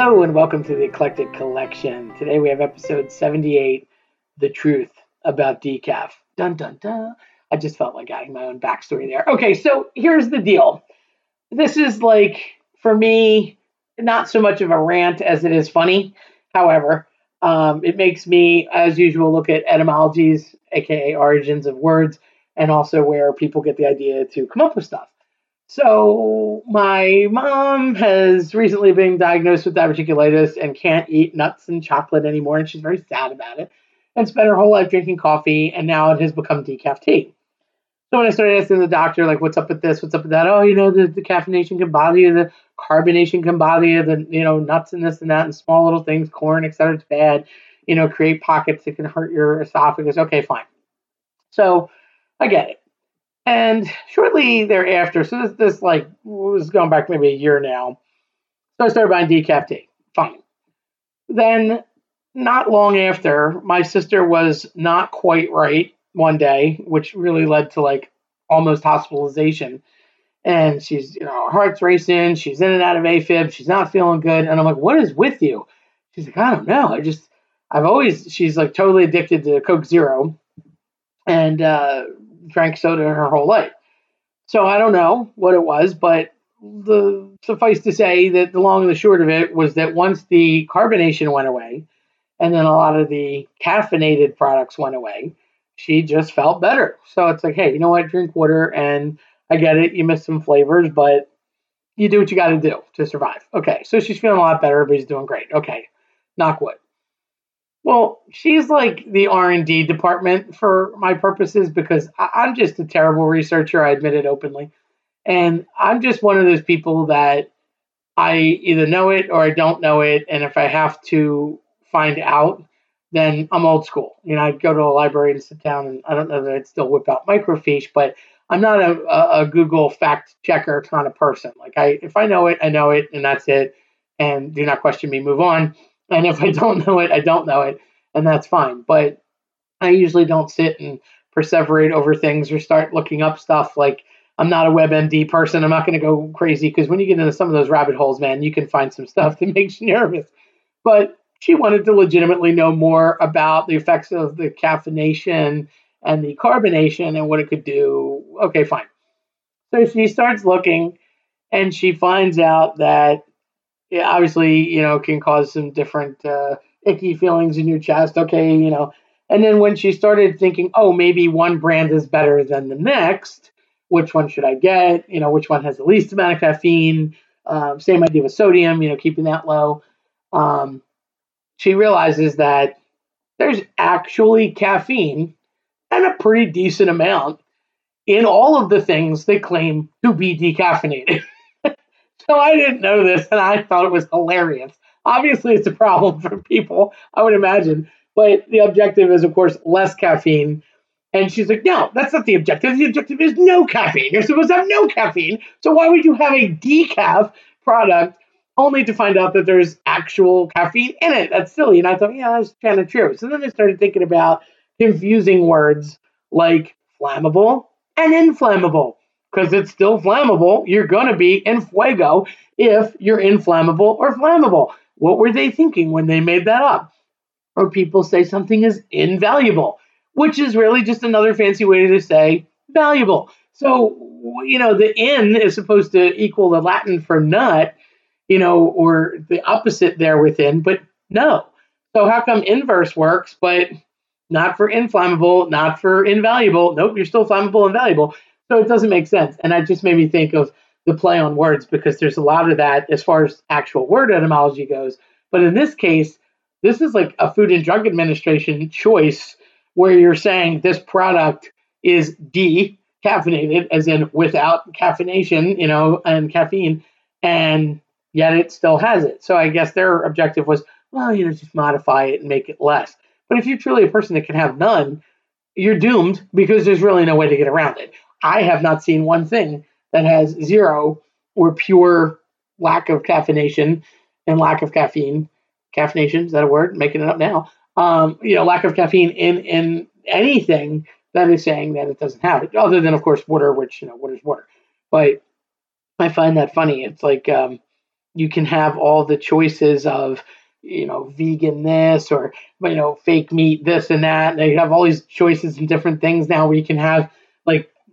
Hello and welcome to the Eclectic Collection. Today we have episode 78 The Truth About Decaf. Dun dun dun. I just felt like adding my own backstory there. Okay, so here's the deal. This is like, for me, not so much of a rant as it is funny. However, um, it makes me, as usual, look at etymologies, aka origins of words, and also where people get the idea to come up with stuff. So, my mom has recently been diagnosed with diverticulitis and can't eat nuts and chocolate anymore, and she's very sad about it. And spent her whole life drinking coffee, and now it has become decaf tea. So when I started asking the doctor, like, what's up with this? What's up with that? Oh, you know, the, the caffeination can bother you, the carbonation can bother you, the, you know, nuts and this and that, and small little things, corn, etc. It's bad. You know, create pockets that can hurt your esophagus. Okay, fine. So I get it. And shortly thereafter, so this, this like was going back maybe a year now. So I started buying decaf tea. Fine. Then, not long after, my sister was not quite right one day, which really led to like almost hospitalization. And she's, you know, her heart's racing. She's in and out of AFib. She's not feeling good. And I'm like, what is with you? She's like, I don't know. I just, I've always, she's like totally addicted to Coke Zero. And uh, drank soda her whole life. So I don't know what it was, but the suffice to say that the long and the short of it was that once the carbonation went away, and then a lot of the caffeinated products went away, she just felt better. So it's like, hey, you know what? Drink water, and I get it. You miss some flavors, but you do what you got to do to survive. Okay, so she's feeling a lot better. Everybody's doing great. Okay, knock wood. Well, she's like the R and D department for my purposes because I- am just a terrible researcher. I admit it openly, and I'm just one of those people that I either know it or I don't know it, and if I have to find out, then I'm old school. You know, I'd go to a library and sit down, and I don't know that I'd still whip out microfiche, but I'm not a, a Google fact checker kind of person. Like I, if I know it, I know it, and that's it. And do not question me. Move on. And if I don't know it, I don't know it, and that's fine. But I usually don't sit and perseverate over things or start looking up stuff. Like I'm not a WebMD person. I'm not going to go crazy because when you get into some of those rabbit holes, man, you can find some stuff that makes you nervous. But she wanted to legitimately know more about the effects of the caffeination and the carbonation and what it could do. Okay, fine. So she starts looking and she finds out that it obviously, you know, can cause some different uh, icky feelings in your chest. Okay, you know. And then when she started thinking, oh, maybe one brand is better than the next, which one should I get? You know, which one has the least amount of caffeine? Um, same idea with sodium, you know, keeping that low. Um, she realizes that there's actually caffeine and a pretty decent amount in all of the things they claim to be decaffeinated. so I didn't know this and I thought it was hilarious. Obviously, it's a problem for people, I would imagine. But the objective is, of course, less caffeine. And she's like, no, that's not the objective. The objective is no caffeine. You're supposed to have no caffeine. So why would you have a decaf product only to find out that there's actual caffeine in it? That's silly. And I thought, yeah, that's kind of true. So then I started thinking about confusing words like flammable and inflammable because it's still flammable. You're going to be in fuego if you're inflammable or flammable. What were they thinking when they made that up? Or people say something is invaluable, which is really just another fancy way to say valuable. So, you know, the in is supposed to equal the Latin for nut, you know, or the opposite there within, but no. So, how come inverse works, but not for inflammable, not for invaluable? Nope, you're still flammable and valuable. So, it doesn't make sense. And that just made me think of the play on words because there's a lot of that as far as actual word etymology goes. But in this case, this is like a Food and Drug Administration choice where you're saying this product is decaffeinated, as in without caffeination, you know, and caffeine, and yet it still has it. So I guess their objective was, well, you know, just modify it and make it less. But if you're truly a person that can have none, you're doomed because there's really no way to get around it. I have not seen one thing that has zero or pure lack of caffeination and lack of caffeine. Caffeination is that a word? making it up now. Um, you know, lack of caffeine in in anything that is saying that it doesn't have it, other than of course water, which you know, water's water. But I find that funny. It's like um, you can have all the choices of you know vegan this or you know fake meat this and that. And they have all these choices and different things now where you can have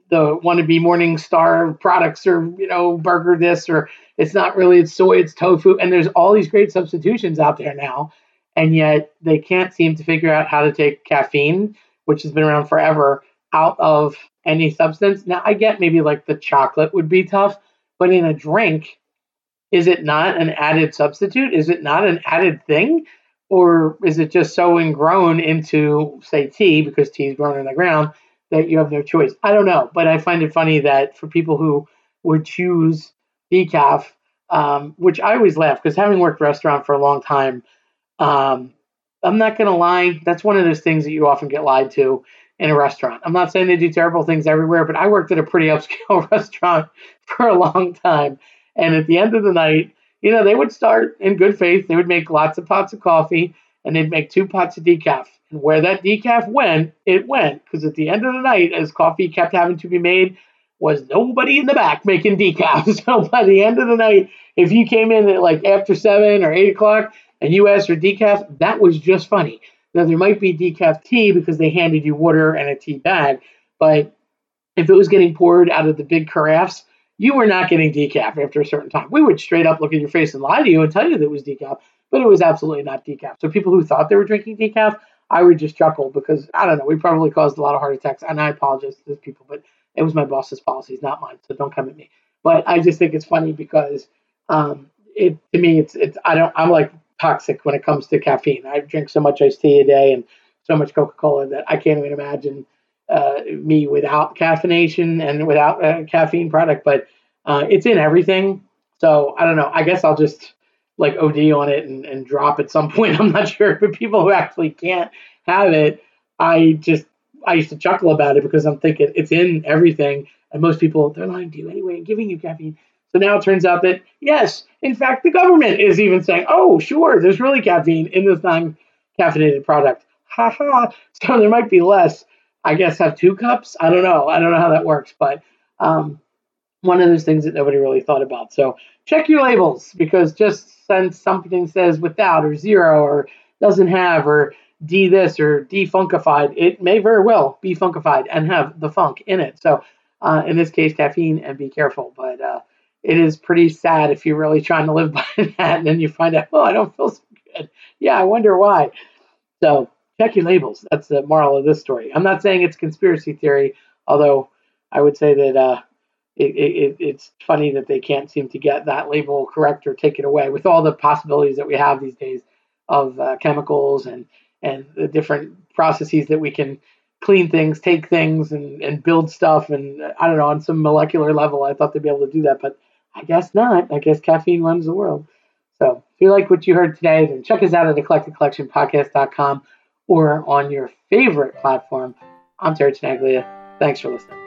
the wannabe MorningStar products or you know burger this or it's not really it's soy it's tofu and there's all these great substitutions out there now and yet they can't seem to figure out how to take caffeine which has been around forever out of any substance. Now i get maybe like the chocolate would be tough but in a drink is it not an added substitute? Is it not an added thing? Or is it just so ingrown into say tea because tea is grown in the ground that you have no choice. I don't know, but I find it funny that for people who would choose decaf, um, which I always laugh because having worked restaurant for a long time, um, I'm not going to lie. That's one of those things that you often get lied to in a restaurant. I'm not saying they do terrible things everywhere, but I worked at a pretty upscale restaurant for a long time. And at the end of the night, you know, they would start in good faith. They would make lots of pots of coffee and they'd make two pots of decaf. And where that decaf went, it went. Because at the end of the night, as coffee kept having to be made, was nobody in the back making decaf. So by the end of the night, if you came in at like after seven or eight o'clock and you asked for decaf, that was just funny. Now there might be decaf tea because they handed you water and a tea bag, but if it was getting poured out of the big carafes, you were not getting decaf after a certain time. We would straight up look at your face and lie to you and tell you that it was decaf, but it was absolutely not decaf. So people who thought they were drinking decaf, I would just chuckle because I don't know. We probably caused a lot of heart attacks, and I apologize to those people, but it was my boss's policies, not mine. So don't come at me. But I just think it's funny because um, it to me, it's it's I don't I'm like toxic when it comes to caffeine. I drink so much iced tea a day and so much Coca Cola that I can't even imagine uh, me without caffeination and without a caffeine product. But uh, it's in everything. So I don't know. I guess I'll just like OD on it and, and drop at some point. I'm not sure, but people who actually can't have it, I just I used to chuckle about it because I'm thinking it's in everything, and most people they're lying to you anyway and giving you caffeine. So now it turns out that yes, in fact, the government is even saying, "Oh, sure, there's really caffeine in this non-caffeinated product." Ha ha. So there might be less. I guess have two cups. I don't know. I don't know how that works, but um, one of those things that nobody really thought about. So check your labels because just since something says without or zero or doesn't have or de this or defunkified, it may very well be funkified and have the funk in it. So uh, in this case, caffeine and be careful. But uh, it is pretty sad if you're really trying to live by that and then you find out, oh, I don't feel so good. Yeah, I wonder why. So check your labels. That's the moral of this story. I'm not saying it's conspiracy theory, although I would say that uh, it, it, it's funny that they can't seem to get that label correct or take it away with all the possibilities that we have these days of uh, chemicals and and the different processes that we can clean things, take things, and, and build stuff. And I don't know, on some molecular level, I thought they'd be able to do that, but I guess not. I guess caffeine runs the world. So if you like what you heard today, then check us out at eclecticcollectionpodcast.com or on your favorite platform. I'm Terry Tenaglia. Thanks for listening.